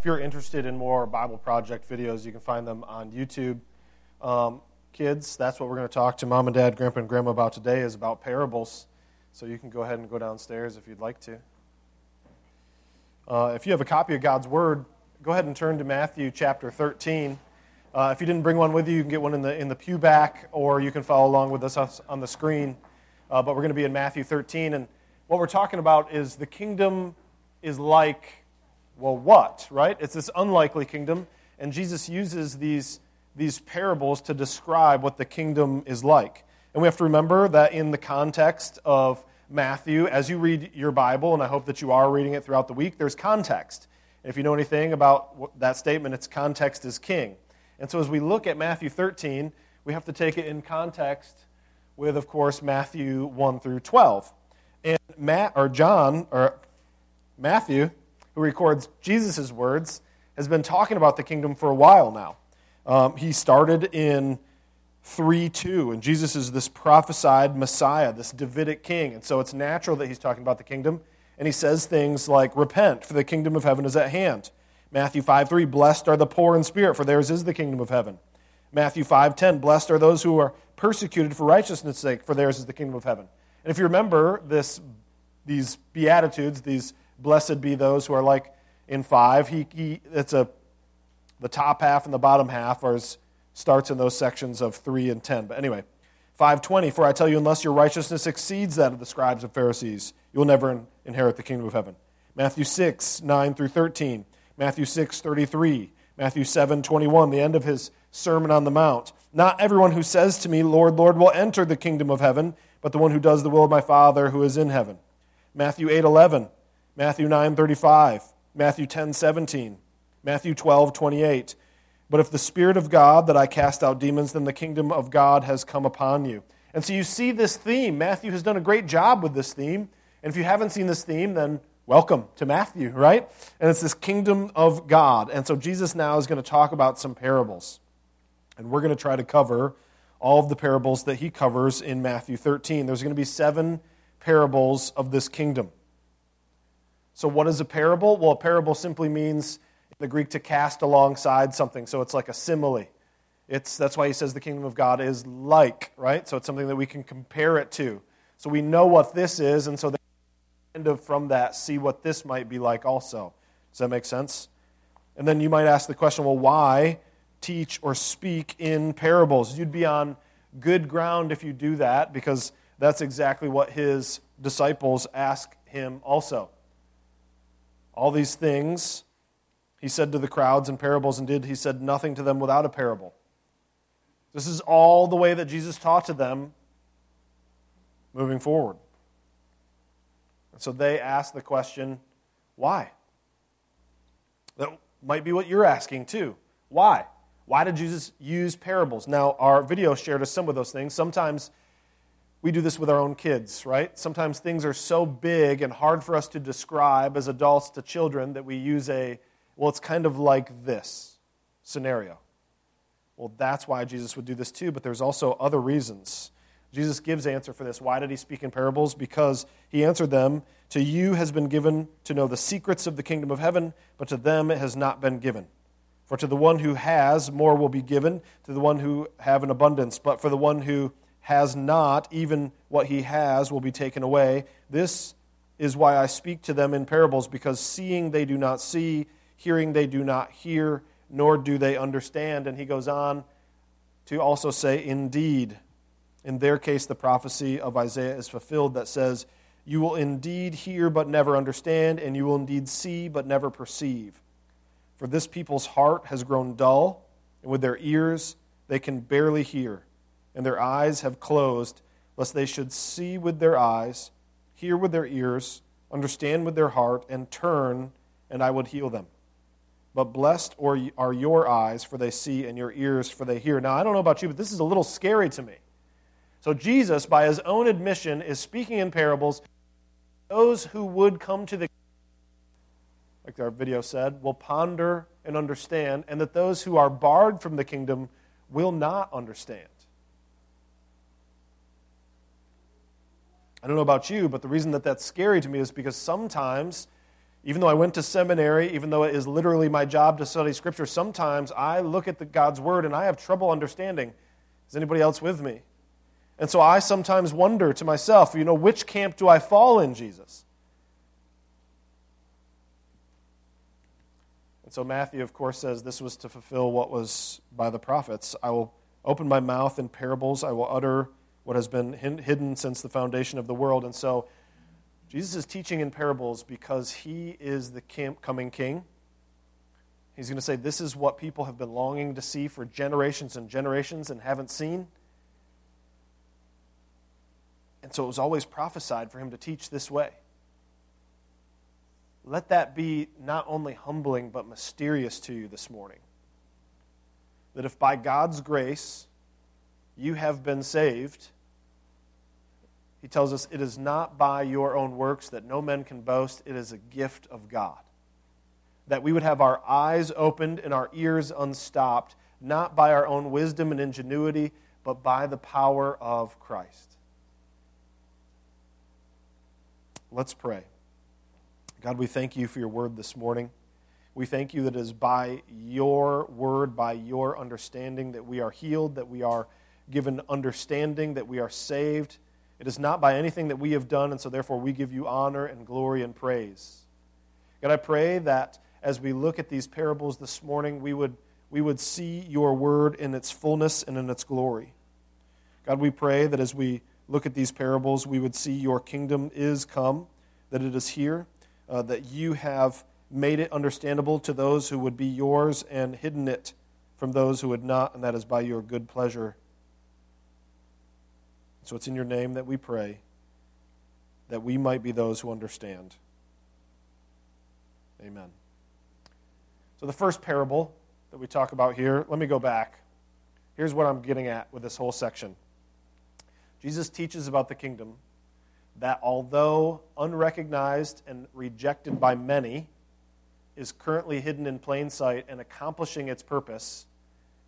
if you're interested in more Bible Project videos, you can find them on YouTube. Um, kids, that's what we're going to talk to mom and dad, grandpa and grandma about today is about parables. So you can go ahead and go downstairs if you'd like to. Uh, if you have a copy of God's Word, go ahead and turn to Matthew chapter 13. Uh, if you didn't bring one with you, you can get one in the, in the pew back, or you can follow along with us on the screen. Uh, but we're going to be in Matthew 13. And what we're talking about is the kingdom is like, well, what, right? It's this unlikely kingdom. And Jesus uses these, these parables to describe what the kingdom is like. And we have to remember that in the context of Matthew, as you read your Bible, and I hope that you are reading it throughout the week, there's context. If you know anything about that statement, it's context is king. And so as we look at Matthew 13, we have to take it in context with, of course, Matthew 1 through 12. And Matt, or John, or Matthew, who records Jesus' words, has been talking about the kingdom for a while now. Um, he started in 3 2. And Jesus is this prophesied Messiah, this Davidic king. And so it's natural that he's talking about the kingdom. And he says things like, Repent, for the kingdom of heaven is at hand. Matthew 5 3, Blessed are the poor in spirit, for theirs is the kingdom of heaven. Matthew 5 10, Blessed are those who are persecuted for righteousness' sake, for theirs is the kingdom of heaven. And if you remember this, these Beatitudes, these blessed be those who are like in 5, he, he, it's a, the top half and the bottom half are starts in those sections of 3 and 10. But anyway, 520, For I tell you, unless your righteousness exceeds that of the scribes and Pharisees, you will never inherit the kingdom of heaven. Matthew 6, 9 through 13. Matthew 6, 33. Matthew 7, 21, the end of his Sermon on the Mount. Not everyone who says to me, Lord, Lord, will enter the kingdom of heaven, but the one who does the will of my Father who is in heaven. Matthew 8, 11. Matthew 9, 35. Matthew 10, 17. Matthew 12, 28. But if the Spirit of God that I cast out demons, then the kingdom of God has come upon you. And so you see this theme. Matthew has done a great job with this theme. And if you haven't seen this theme, then welcome to Matthew, right? And it's this kingdom of God. And so Jesus now is going to talk about some parables. And we're going to try to cover all of the parables that he covers in Matthew 13. There's going to be seven parables of this kingdom. So, what is a parable? Well, a parable simply means the Greek to cast alongside something. So it's like a simile. It's, that's why he says the kingdom of God is like, right? So it's something that we can compare it to. So we know what this is, and so then kind of from that see what this might be like also. Does that make sense? And then you might ask the question, well, why teach or speak in parables? You'd be on good ground if you do that, because that's exactly what his disciples ask him also. All these things he said to the crowds in parables, and did he said nothing to them without a parable. This is all the way that Jesus taught to them moving forward. And so they ask the question, why? That might be what you're asking too. Why? Why did Jesus use parables? Now, our video shared us some of those things. Sometimes we do this with our own kids, right? Sometimes things are so big and hard for us to describe as adults to children that we use a well, it's kind of like this scenario. Well, that's why Jesus would do this too, but there's also other reasons. Jesus gives answer for this. Why did he speak in parables? Because he answered them, To you has been given to know the secrets of the kingdom of heaven, but to them it has not been given. For to the one who has, more will be given, to the one who have an abundance. But for the one who has not, even what he has will be taken away. This is why I speak to them in parables, because seeing they do not see, hearing they do not hear, nor do they understand. And he goes on to also say, Indeed, in their case, the prophecy of Isaiah is fulfilled that says, You will indeed hear but never understand, and you will indeed see but never perceive. For this people's heart has grown dull, and with their ears they can barely hear, and their eyes have closed, lest they should see with their eyes, hear with their ears, understand with their heart, and turn, and I would heal them. But blessed are your eyes, for they see, and your ears, for they hear. Now, I don't know about you, but this is a little scary to me. So, Jesus, by his own admission, is speaking in parables. Those who would come to the like our video said, will ponder and understand, and that those who are barred from the kingdom will not understand. I don't know about you, but the reason that that's scary to me is because sometimes Even though I went to seminary, even though it is literally my job to study Scripture, sometimes I look at the God's Word and I have trouble understanding. Is anybody else with me? And so I sometimes wonder to myself, you know, which camp do I fall in, Jesus? And so Matthew, of course, says this was to fulfill what was by the prophets. I will open my mouth in parables, I will utter what has been hidden since the foundation of the world. And so Jesus is teaching in parables because he is the coming king. He's going to say, This is what people have been longing to see for generations and generations and haven't seen. And so it was always prophesied for him to teach this way. Let that be not only humbling but mysterious to you this morning. That if by God's grace you have been saved, he tells us it is not by your own works that no man can boast, it is a gift of God. That we would have our eyes opened and our ears unstopped, not by our own wisdom and ingenuity, but by the power of Christ. Let's pray. God, we thank you for your word this morning. We thank you that it is by your word, by your understanding, that we are healed, that we are given understanding, that we are saved it is not by anything that we have done, and so therefore we give you honor and glory and praise. God, I pray that as we look at these parables this morning, we would, we would see your word in its fullness and in its glory. God, we pray that as we look at these parables, we would see your kingdom is come, that it is here, uh, that you have made it understandable to those who would be yours and hidden it from those who would not, and that is by your good pleasure so it's in your name that we pray that we might be those who understand. Amen. So, the first parable that we talk about here, let me go back. Here's what I'm getting at with this whole section Jesus teaches about the kingdom that although unrecognized and rejected by many, is currently hidden in plain sight and accomplishing its purpose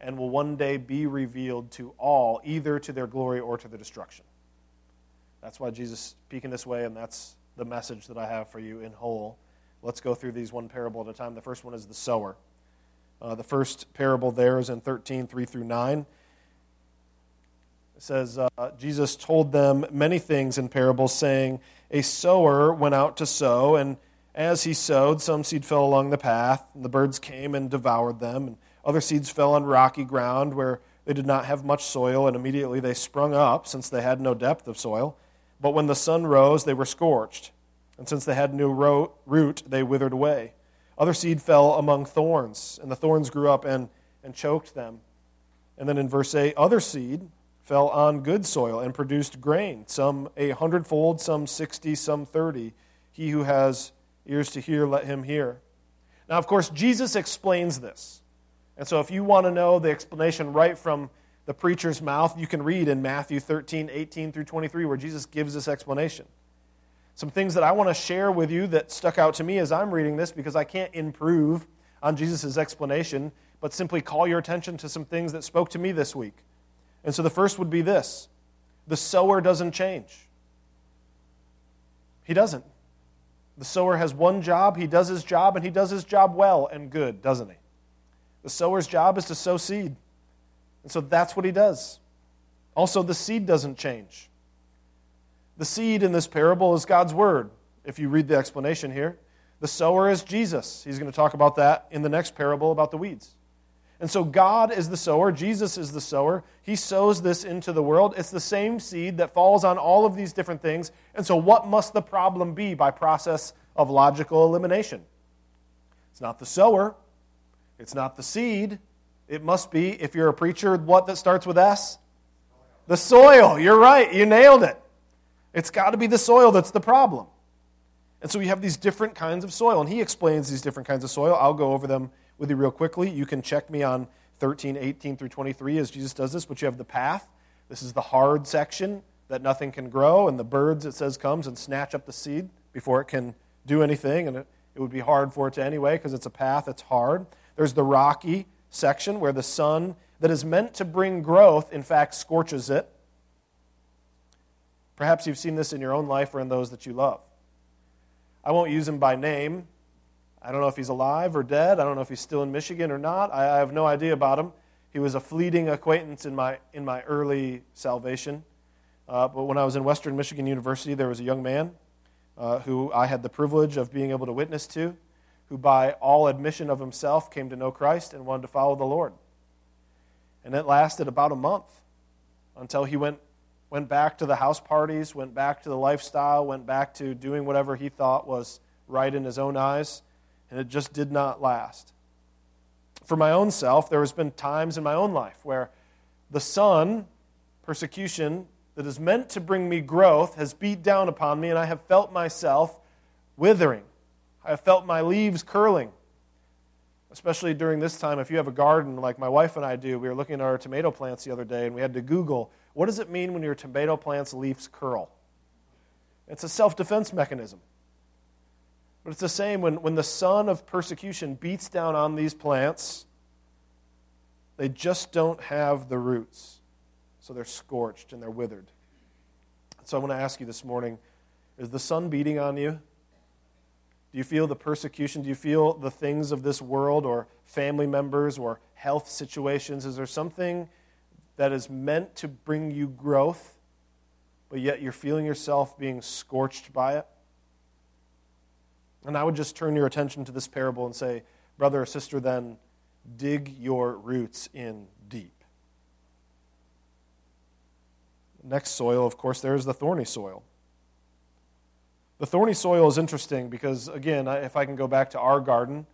and will one day be revealed to all, either to their glory or to their destruction. That's why Jesus is speaking this way, and that's the message that I have for you in whole. Let's go through these one parable at a time. The first one is the sower. Uh, the first parable there is in 13, 3 through 9. It says, uh, Jesus told them many things in parables, saying, A sower went out to sow, and as he sowed, some seed fell along the path, and the birds came and devoured them. And other seeds fell on rocky ground where they did not have much soil, and immediately they sprung up, since they had no depth of soil. But when the sun rose, they were scorched, and since they had no root, they withered away. Other seed fell among thorns, and the thorns grew up and, and choked them. And then in verse 8, other seed fell on good soil and produced grain, some a hundredfold, some sixty, some thirty. He who has ears to hear, let him hear. Now, of course, Jesus explains this. And so, if you want to know the explanation right from the preacher's mouth, you can read in Matthew 13, 18 through 23, where Jesus gives this explanation. Some things that I want to share with you that stuck out to me as I'm reading this because I can't improve on Jesus' explanation, but simply call your attention to some things that spoke to me this week. And so the first would be this the sower doesn't change. He doesn't. The sower has one job, he does his job, and he does his job well and good, doesn't he? The sower's job is to sow seed. And so that's what he does. Also, the seed doesn't change. The seed in this parable is God's word, if you read the explanation here. The sower is Jesus. He's going to talk about that in the next parable about the weeds. And so God is the sower, Jesus is the sower. He sows this into the world. It's the same seed that falls on all of these different things. And so, what must the problem be by process of logical elimination? It's not the sower, it's not the seed. It must be, if you're a preacher, what that starts with S? The soil. You're right. You nailed it. It's got to be the soil that's the problem. And so we have these different kinds of soil. And he explains these different kinds of soil. I'll go over them with you real quickly. You can check me on 13, 18 through 23 as Jesus does this. But you have the path. This is the hard section that nothing can grow. And the birds, it says, comes and snatch up the seed before it can do anything. And it, it would be hard for it to anyway because it's a path. It's hard. There's the rocky section where the sun that is meant to bring growth, in fact, scorches it. Perhaps you've seen this in your own life or in those that you love. I won't use him by name, I don't know if he's alive or dead. I don't know if he's still in Michigan or not. I, have no idea about him. He was a fleeting acquaintance in my, in my early salvation. Uh, but when I was in Western Michigan University, there was a young man uh, who I had the privilege of being able to witness to, who, by all admission of himself, came to know Christ and wanted to follow the Lord. And it lasted about a month until he went, went back to the house parties, went back to the lifestyle, went back to doing whatever he thought was right in his own eyes, and it just did not last. For my own self, there has been times in my own life where the sun, persecution, that is meant to bring me growth has beat down upon me, and I have felt myself withering. I have felt my leaves curling. Especially during this time, if you have a garden like my wife and I do, we were looking at our tomato plants the other day, and we had to Google what does it mean when your tomato plant's leaves curl? It's a self defense mechanism. But it's the same when, when the sun of persecution beats down on these plants, they just don't have the roots. So they're scorched and they're withered. So I want to ask you this morning is the sun beating on you? Do you feel the persecution? Do you feel the things of this world or family members or health situations? Is there something that is meant to bring you growth, but yet you're feeling yourself being scorched by it? And I would just turn your attention to this parable and say, brother or sister, then dig your roots in deep. Next soil, of course, there's the thorny soil. The thorny soil is interesting because, again, if I can go back to our garden,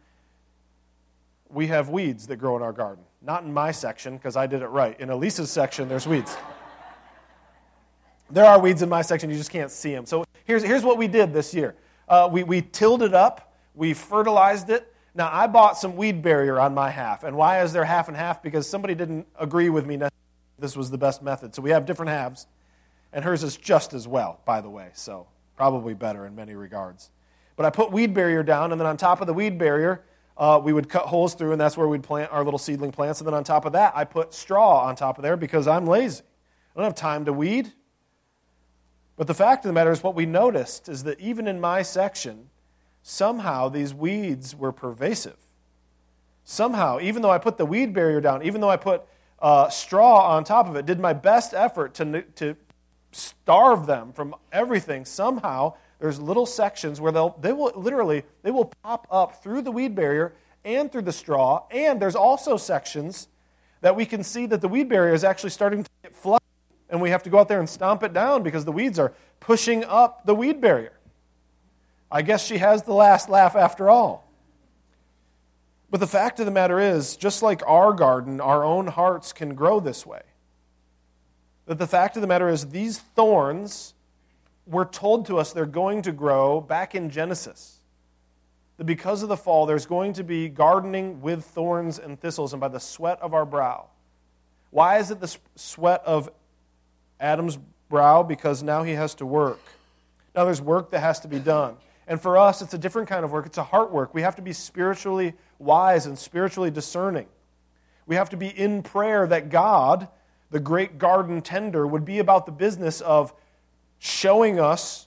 we have weeds that grow in our garden. Not in my section because I did it right. In Elisa's section, there's weeds. there are weeds in my section, you just can't see them. So here's, here's what we did this year uh, we, we tilled it up, we fertilized it. Now, I bought some weed barrier on my half. And why is there half and half? Because somebody didn't agree with me this was the best method. So we have different halves, and hers is just as well, by the way, so probably better in many regards. But I put weed barrier down, and then on top of the weed barrier, uh, we would cut holes through, and that's where we'd plant our little seedling plants. And then on top of that, I put straw on top of there because I'm lazy. I don't have time to weed. But the fact of the matter is, what we noticed is that even in my section, somehow these weeds were pervasive. Somehow, even though I put the weed barrier down, even though I put uh, straw on top of it, did my best effort to, to starve them from everything. Somehow, there's little sections where they'll, they will literally, they will pop up through the weed barrier and through the straw. And there's also sections that we can see that the weed barrier is actually starting to get flooded. And we have to go out there and stomp it down because the weeds are pushing up the weed barrier. I guess she has the last laugh after all. But the fact of the matter is, just like our garden, our own hearts can grow this way. That the fact of the matter is, these thorns were told to us they're going to grow back in Genesis. That because of the fall, there's going to be gardening with thorns and thistles and by the sweat of our brow. Why is it the sweat of Adam's brow? Because now he has to work. Now there's work that has to be done. And for us, it's a different kind of work. It's a heart work. We have to be spiritually wise and spiritually discerning. We have to be in prayer that God, the great garden tender, would be about the business of showing us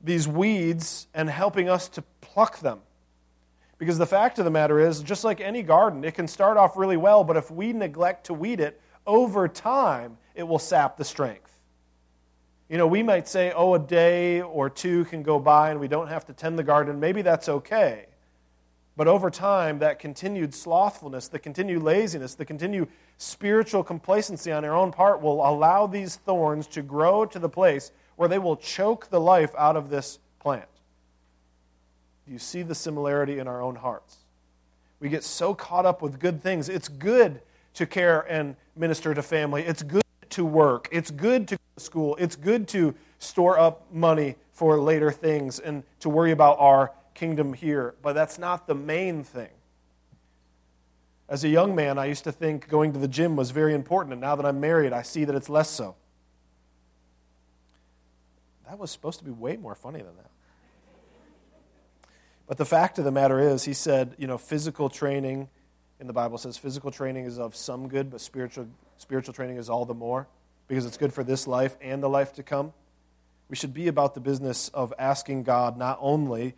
these weeds and helping us to pluck them. Because the fact of the matter is, just like any garden, it can start off really well, but if we neglect to weed it, over time, it will sap the strength. You know, we might say, oh, a day or two can go by and we don't have to tend the garden. Maybe that's okay. But over time, that continued slothfulness, the continued laziness, the continued spiritual complacency on our own part will allow these thorns to grow to the place where they will choke the life out of this plant. You see the similarity in our own hearts? We get so caught up with good things. It's good to care and minister to family. It's good to work. It's good to go to school. It's good to store up money for later things and to worry about our kingdom here. But that's not the main thing. As a young man, I used to think going to the gym was very important, and now that I'm married, I see that it's less so. That was supposed to be way more funny than that. But the fact of the matter is, he said, you know, physical training in the Bible says physical training is of some good, but spiritual Spiritual training is all the more because it's good for this life and the life to come. We should be about the business of asking God not only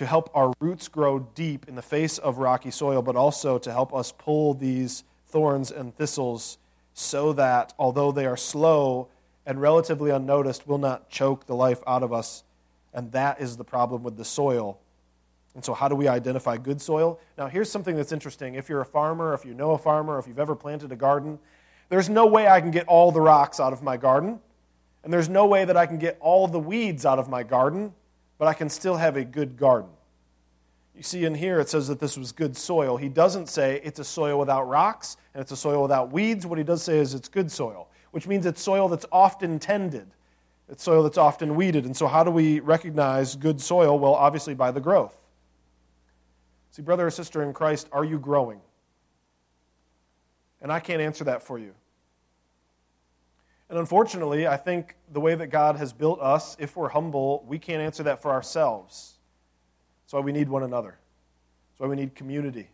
to help our roots grow deep in the face of rocky soil, but also to help us pull these thorns and thistles so that, although they are slow and relatively unnoticed, will not choke the life out of us. And that is the problem with the soil. And so, how do we identify good soil? Now, here's something that's interesting. If you're a farmer, if you know a farmer, if you've ever planted a garden, there's no way I can get all the rocks out of my garden, and there's no way that I can get all the weeds out of my garden, but I can still have a good garden. You see, in here it says that this was good soil. He doesn't say it's a soil without rocks and it's a soil without weeds. What he does say is it's good soil, which means it's soil that's often tended, it's soil that's often weeded. And so, how do we recognize good soil? Well, obviously by the growth. See, brother or sister in Christ, are you growing? And I can't answer that for you. And unfortunately, I think the way that God has built us, if we're humble, we can't answer that for ourselves. That's why we need one another. That's why we need community.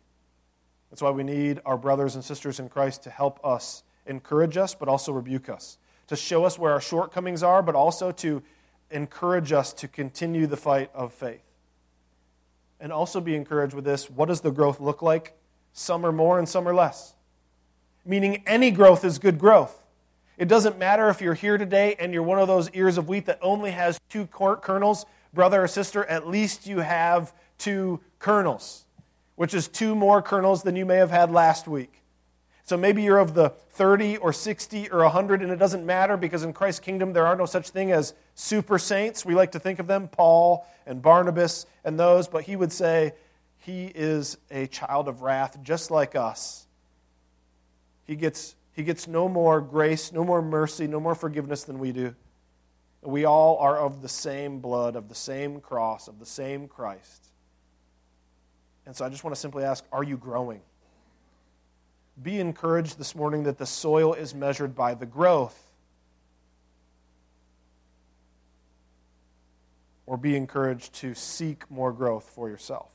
That's why we need our brothers and sisters in Christ to help us, encourage us, but also rebuke us, to show us where our shortcomings are, but also to encourage us to continue the fight of faith. And also be encouraged with this what does the growth look like? Some are more and some are less. Meaning, any growth is good growth. It doesn't matter if you're here today and you're one of those ears of wheat that only has two kernels, brother or sister, at least you have two kernels, which is two more kernels than you may have had last week. So maybe you're of the 30 or 60 or 100, and it doesn't matter because in Christ's kingdom there are no such thing as super saints. We like to think of them, Paul and Barnabas and those, but he would say he is a child of wrath just like us. He gets he gets no more grace, no more mercy, no more forgiveness than we do. We all are of the same blood, of the same cross, of the same Christ. And so I just want to simply ask are you growing? Be encouraged this morning that the soil is measured by the growth. Or be encouraged to seek more growth for yourself.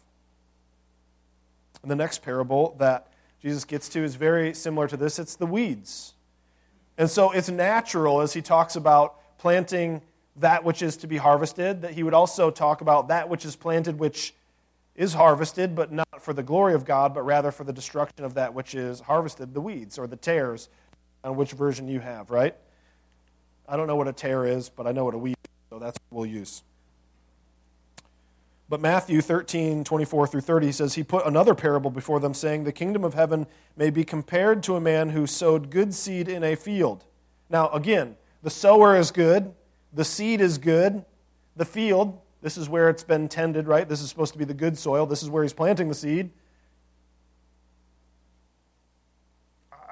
And the next parable that Jesus gets to is very similar to this it's the weeds. And so it's natural as he talks about planting that which is to be harvested, that he would also talk about that which is planted, which is harvested, but not for the glory of God, but rather for the destruction of that which is harvested, the weeds or the tares, on which version you have, right? I don't know what a tare is, but I know what a weed is, so that's what we'll use. But Matthew 13, 24 through 30 says, He put another parable before them, saying, The kingdom of heaven may be compared to a man who sowed good seed in a field. Now, again, the sower is good, the seed is good, the field, this is where it's been tended, right? This is supposed to be the good soil. This is where he's planting the seed.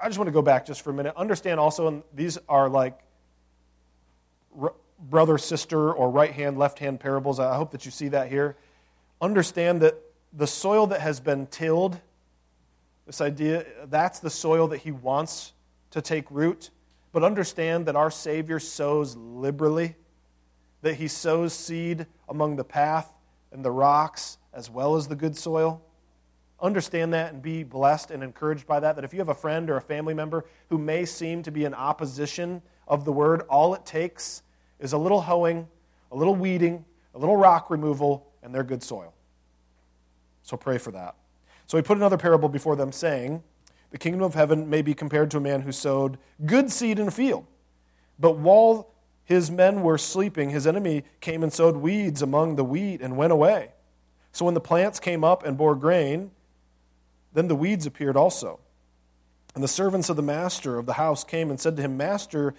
I just want to go back just for a minute. Understand also, and these are like brother sister or right hand, left hand parables. I hope that you see that here understand that the soil that has been tilled, this idea, that's the soil that he wants to take root. But understand that our Savior sows liberally, that he sows seed among the path and the rocks as well as the good soil. Understand that and be blessed and encouraged by that. That if you have a friend or a family member who may seem to be in opposition of the word, all it takes is a little hoeing, a little weeding, a little rock removal, and they're good soil. So pray for that. So he put another parable before them, saying, The kingdom of heaven may be compared to a man who sowed good seed in a field. But while his men were sleeping, his enemy came and sowed weeds among the wheat and went away. So when the plants came up and bore grain, then the weeds appeared also. And the servants of the master of the house came and said to him, Master,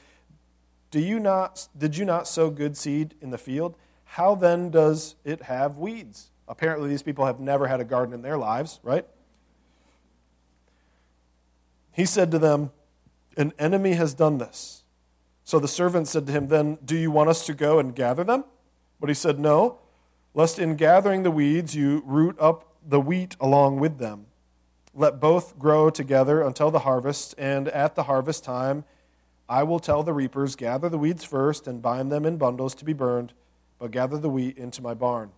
do you not, did you not sow good seed in the field? How then does it have weeds? Apparently, these people have never had a garden in their lives, right? He said to them, An enemy has done this. So the servant said to him, Then do you want us to go and gather them? But he said, No, lest in gathering the weeds you root up the wheat along with them. Let both grow together until the harvest, and at the harvest time I will tell the reapers, Gather the weeds first and bind them in bundles to be burned but gather the wheat into my barn.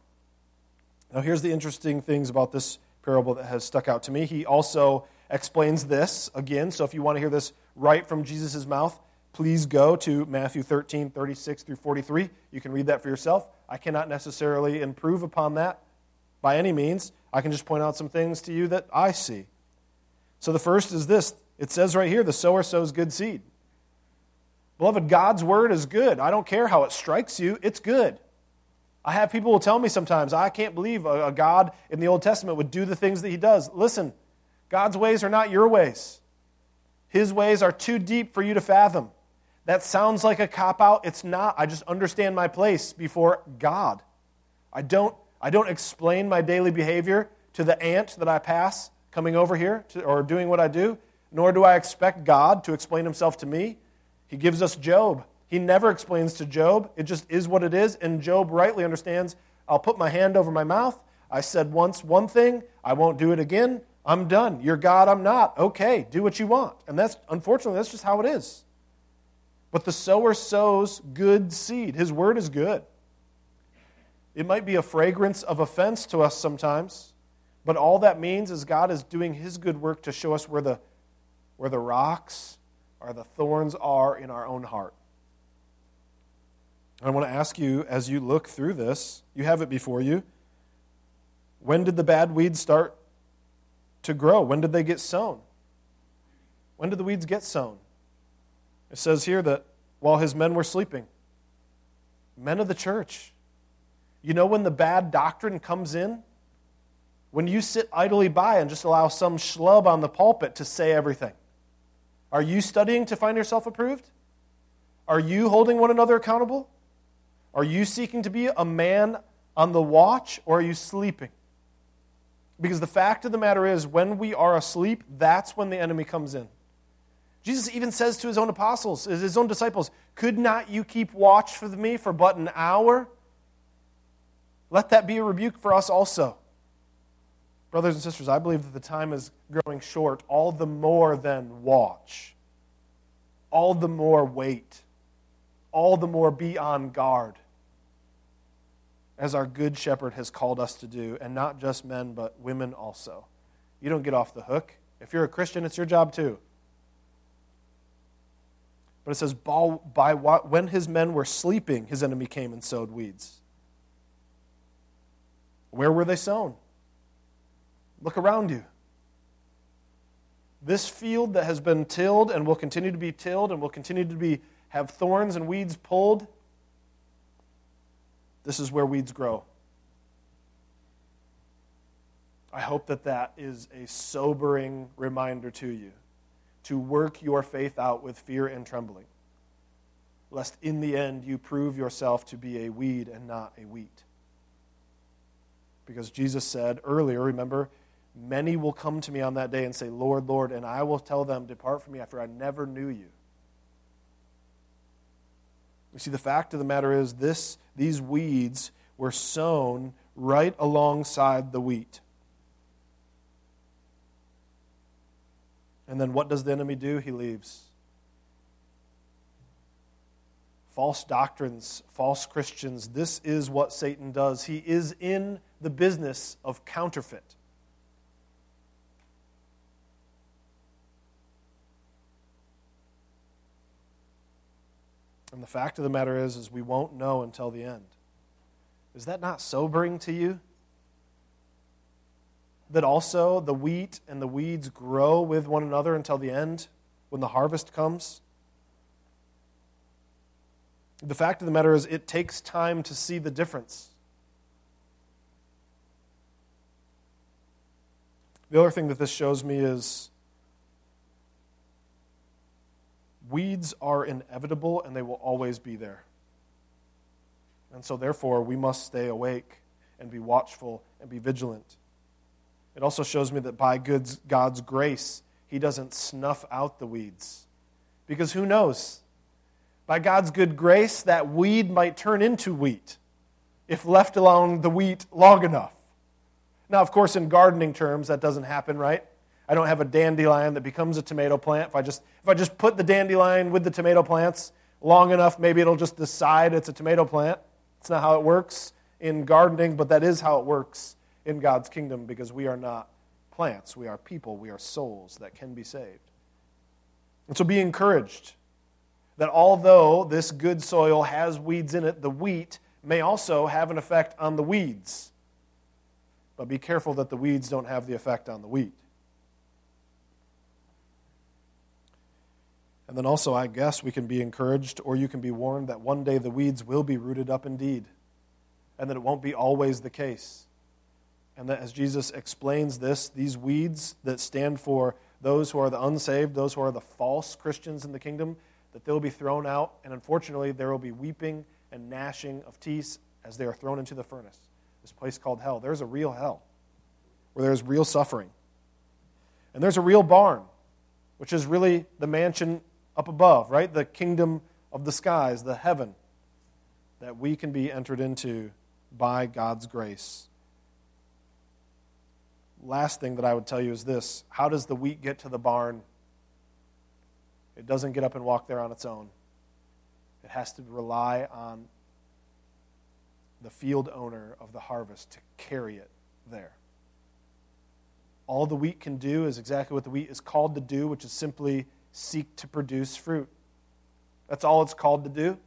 Now, here's the interesting things about this parable that has stuck out to me. He also explains this again. So, if you want to hear this right from Jesus' mouth, please go to Matthew 13, 36 through 43. You can read that for yourself. I cannot necessarily improve upon that. by any means. I can just point out some things to you that I see. So the first is this it says right here the sower sows good seed. Beloved, God's word is good. I don't care how it strikes you, it's good. I have people will tell me sometimes, I can't believe a, a God in the Old Testament would do the things that he does. Listen, God's ways are not your ways. His ways are too deep for you to fathom. That sounds like a cop out. It's not. I just understand my place before God. I don't, I don't explain my daily behavior to the ant that I pass coming over here to, or doing what I do, nor do I expect God to explain himself to me. He gives us Job. He never explains to Job. It just is what it is. And Job rightly understands I'll put my hand over my mouth. I said once one thing, I won't do it again. I'm done. You're God, I'm not. Okay, do what you want. And that's, unfortunately, that's just how it is. But the sower sows good seed. His word is good. It might be a fragrance of offense to us sometimes, but all that means is God is doing his good work to show us where the, where the rocks or the thorns are in our own heart. I want to ask you as you look through this, you have it before you. When did the bad weeds start to grow? When did they get sown? When did the weeds get sown? It says here that while his men were sleeping, men of the church. You know when the bad doctrine comes in? When you sit idly by and just allow some schlub on the pulpit to say everything. Are you studying to find yourself approved? Are you holding one another accountable? Are you seeking to be a man on the watch or are you sleeping? Because the fact of the matter is, when we are asleep, that's when the enemy comes in. Jesus even says to his own apostles, his own disciples, Could not you keep watch for me for but an hour? Let that be a rebuke for us also. Brothers and sisters, I believe that the time is growing short. All the more then watch. All the more wait. All the more be on guard as our good shepherd has called us to do, and not just men, but women also. You don't get off the hook. If you're a Christian, it's your job too. But it says, by, what, when his men were sleeping, his enemy came and sowed weeds. Where were they sown? Look around you. This field that has been tilled and will continue to be tilled and will continue to be have thorns and weeds pulled this is where weeds grow. I hope that that is a sobering reminder to you to work your faith out with fear and trembling, lest in the end you prove yourself to be a weed and not a wheat. Because Jesus said earlier, remember, many will come to me on that day and say, Lord, Lord, and I will tell them, Depart from me after I never knew you. You see, the fact of the matter is, this, these weeds were sown right alongside the wheat. And then what does the enemy do? He leaves. False doctrines, false Christians, this is what Satan does. He is in the business of counterfeit. And the fact of the matter is, is we won't know until the end. Is that not sobering to you? That also the wheat and the weeds grow with one another until the end, when the harvest comes? The fact of the matter is, it takes time to see the difference. The other thing that this shows me is Weeds are inevitable and they will always be there. And so, therefore, we must stay awake and be watchful and be vigilant. It also shows me that by God's grace, He doesn't snuff out the weeds. Because who knows? By God's good grace, that weed might turn into wheat if left alone the wheat long enough. Now, of course, in gardening terms, that doesn't happen, right? I don't have a dandelion that becomes a tomato plant. If I just, if I just put the dandelion with the tomato plants long enough, maybe it'll just decide it's a tomato plant. It's not how it works in gardening, but that is how it works in God's kingdom because we are not plants. We are people. We are souls that can be saved. And so be encouraged that although this good soil has weeds in it, the wheat may also have an effect on the weeds. but be careful that the weeds don't have the effect on the wheat. And then also, I guess we can be encouraged, or you can be warned that one day the weeds will be rooted up indeed, and that it won't be always the case. And that as Jesus explains this, these weeds that stand for those who are the unsaved, those who are the false Christians in the kingdom, that they'll be thrown out, and unfortunately, there will be weeping and gnashing of teeth as they are thrown into the furnace, this place called hell. There's a real hell where there's real suffering. And there's a real barn, which is really the mansion up above, right? The kingdom of the skies, the heaven that we can be entered into by God's grace. Last thing that I would tell you is this How does the wheat get to the barn? It doesn't get up and walk there on its own. It has to rely on the field owner of the harvest to carry it there. All the wheat can do is exactly what the wheat is called to do, which is simply seek to produce fruit. That's all it's called to do,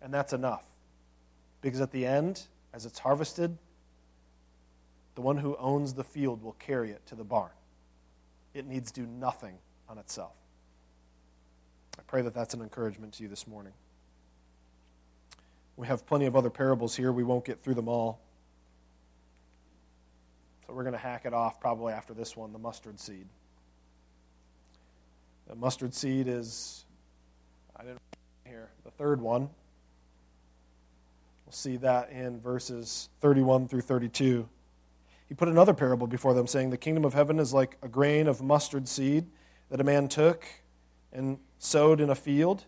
and that's enough. Because at the end, as it's harvested, the one who owns the field will carry it to the barn. It needs to do nothing on itself. I pray that that's an encouragement to you this morning. We have plenty of other parables here. We won't get through them all. So we're going to hack it off probably after this one the mustard seed. The mustard seed is, I didn't here, the third one. We'll see that in verses 31 through 32. He put another parable before them, saying, The kingdom of heaven is like a grain of mustard seed that a man took and sowed in a field.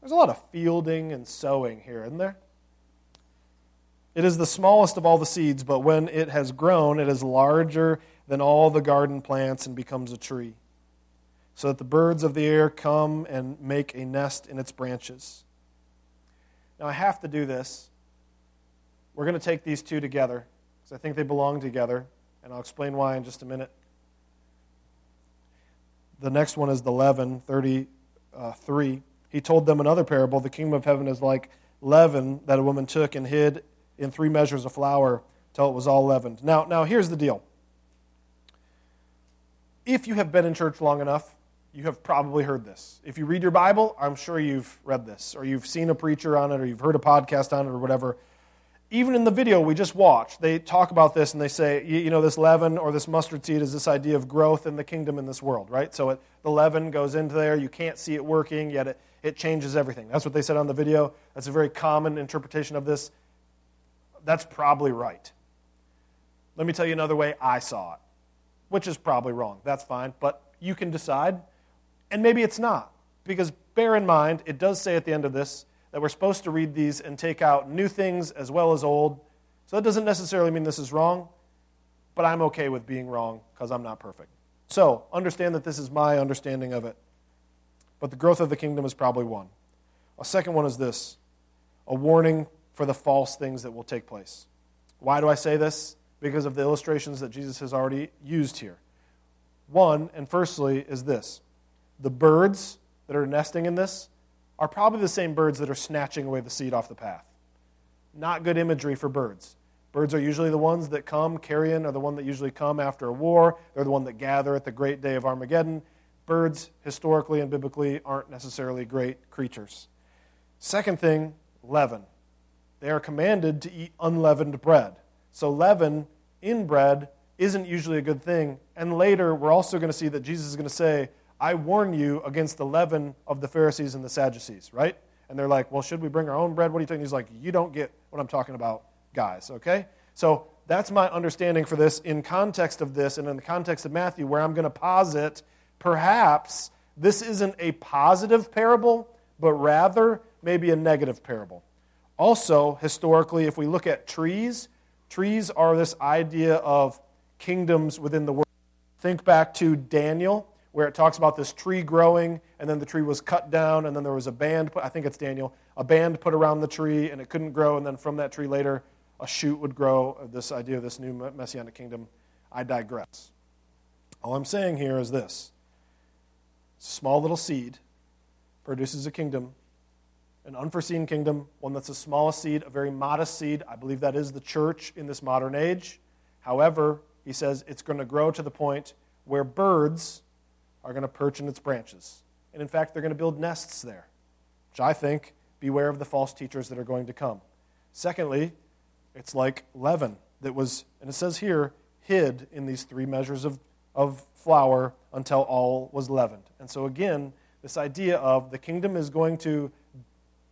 There's a lot of fielding and sowing here, isn't there? It is the smallest of all the seeds, but when it has grown, it is larger than all the garden plants and becomes a tree, so that the birds of the air come and make a nest in its branches. Now, I have to do this. We're going to take these two together because I think they belong together, and I'll explain why in just a minute. The next one is the leaven, 33. He told them another parable The kingdom of heaven is like leaven that a woman took and hid in three measures of flour till it was all leavened. Now, now here's the deal. If you have been in church long enough, you have probably heard this. If you read your Bible, I'm sure you've read this, or you've seen a preacher on it, or you've heard a podcast on it, or whatever even in the video we just watched, they talk about this and they say, you, know, this leaven or this mustard seed is this idea of growth in the kingdom in this world, right? So it, the leaven goes into there, you can't see it working, yet it, it changes everything. That's what they said on the video. That's a very common interpretation of this. That's probably right. Let me tell you another way I saw it, which is probably wrong. That's fine, but you can decide. And maybe it's not, because bear in mind, it does say at the end of this, that we're supposed to read these and take out new things as well as old. So that doesn't necessarily mean this is wrong, but I'm okay with being wrong because I'm not perfect. So understand that this is my understanding of it. But the growth of the kingdom is probably one. A second one is this a warning for the false things that will take place. Why do I say this? Because of the illustrations that Jesus has already used here. One, and firstly, is this the birds that are nesting in this are probably the same birds that are snatching away the seed off the path. Not good imagery for birds. Birds are usually the ones that come, carrion are the one that usually come after a war. They're the one that gather at the great day of Armageddon. Birds, historically and biblically, aren't necessarily great creatures. Second thing, leaven. They are commanded to eat unleavened bread. So, leaven in bread isn't usually a good thing. And later, we're also going to see that Jesus is going to say, I warn you against the leaven of the Pharisees and the Sadducees, right? And they're like, well, should we bring our own bread? What are you talking? He's like, you don't get what I'm talking about, guys, okay? So that's my understanding for this in context of this and in the context of Matthew, where I'm going to posit perhaps this isn't a positive parable, but rather maybe a negative parable. Also, historically, if we look at trees, trees are this idea of kingdoms within the world. Think back to Daniel where it talks about this tree growing, and then the tree was cut down, and then there was a band, put, I think it's Daniel, a band put around the tree, and it couldn't grow, and then from that tree later, a shoot would grow, this idea of this new messianic kingdom. I digress. All I'm saying here is this small little seed produces a kingdom, an unforeseen kingdom, one that's the smallest seed, a very modest seed. I believe that is the church in this modern age. However, he says it's going to grow to the point where birds are going to perch in its branches. And in fact, they're going to build nests there, which I think, beware of the false teachers that are going to come. Secondly, it's like leaven that was, and it says here, hid in these three measures of, of flour until all was leavened. And so, again, this idea of the kingdom is going to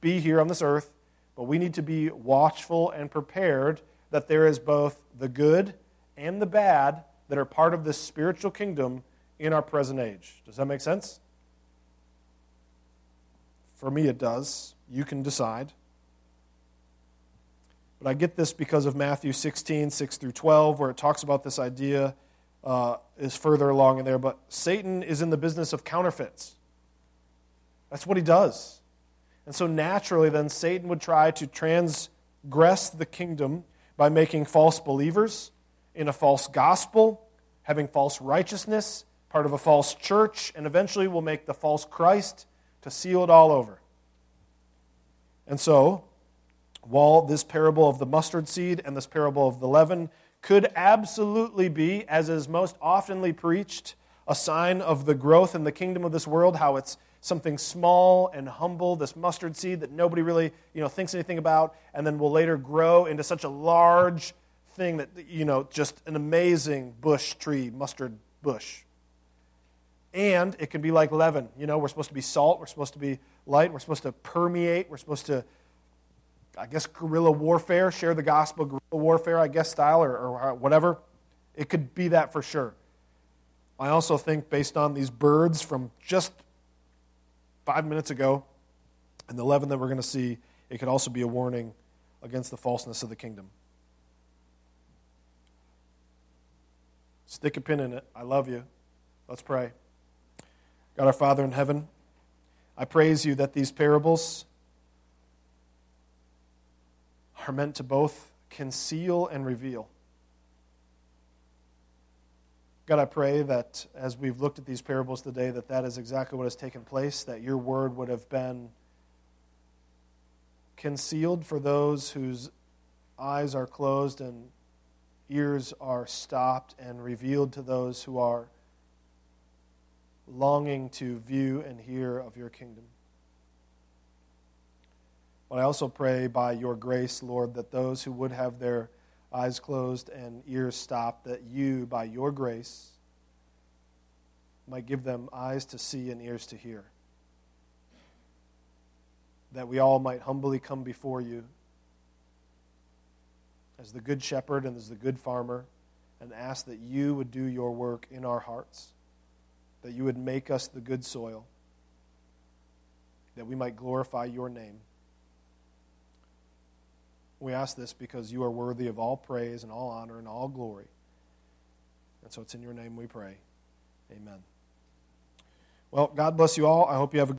be here on this earth, but we need to be watchful and prepared that there is both the good and the bad that are part of this spiritual kingdom in our present age. Does that make sense? For me, it does. You can decide. But I get this because of Matthew 16, 6 through 12, where it talks about this idea uh, is further along in there. But Satan is in the business of counterfeits. That's what he does. And so naturally, then, Satan would try to transgress the kingdom by making false believers in a false gospel, having false righteousness, part of a false church, and eventually will make the false Christ to seal it all over. And so, while this parable of the mustard seed and this parable of the leaven could absolutely be, as is most oftenly preached, a sign of the growth in the kingdom of this world, how it's something small and humble, this mustard seed that nobody really you know, thinks anything about, and then will later grow into such a large thing that, you know, just an amazing bush tree, mustard bush. And it can be like leaven. You know, we're supposed to be salt, we're supposed to be light, we're supposed to permeate, we're supposed to, I guess, guerrilla warfare, share the gospel, guerrilla warfare, I guess, style, or, or uh, whatever. It could be that for sure. I also think, based on these birds from just five minutes ago and the leaven that we're going to see, it could also be a warning against the falseness of the kingdom. Stick a pin in it. I love you. Let's pray. God our Father in heaven, I praise you that these parables are meant to both conceal and reveal. God, I pray that as we've looked at these parables today, that that is exactly what has taken place, that your word would have been concealed for those whose eyes are closed and ears are stopped and revealed to those who are longing to view and hear of your kingdom. But I also pray by your grace, Lord, that those who would have their eyes closed and ears stopped, that you, by your grace, might give them eyes to see and ears to hear. That we all might humbly come before you as the good shepherd and as the good farmer and ask that you would do your work in our hearts, that you would make us the good soil, that we might glorify your name. We ask this because you are worthy of all praise and all honor and all glory. And so it's in your name we pray. Amen. Well, God bless you all. I hope you have a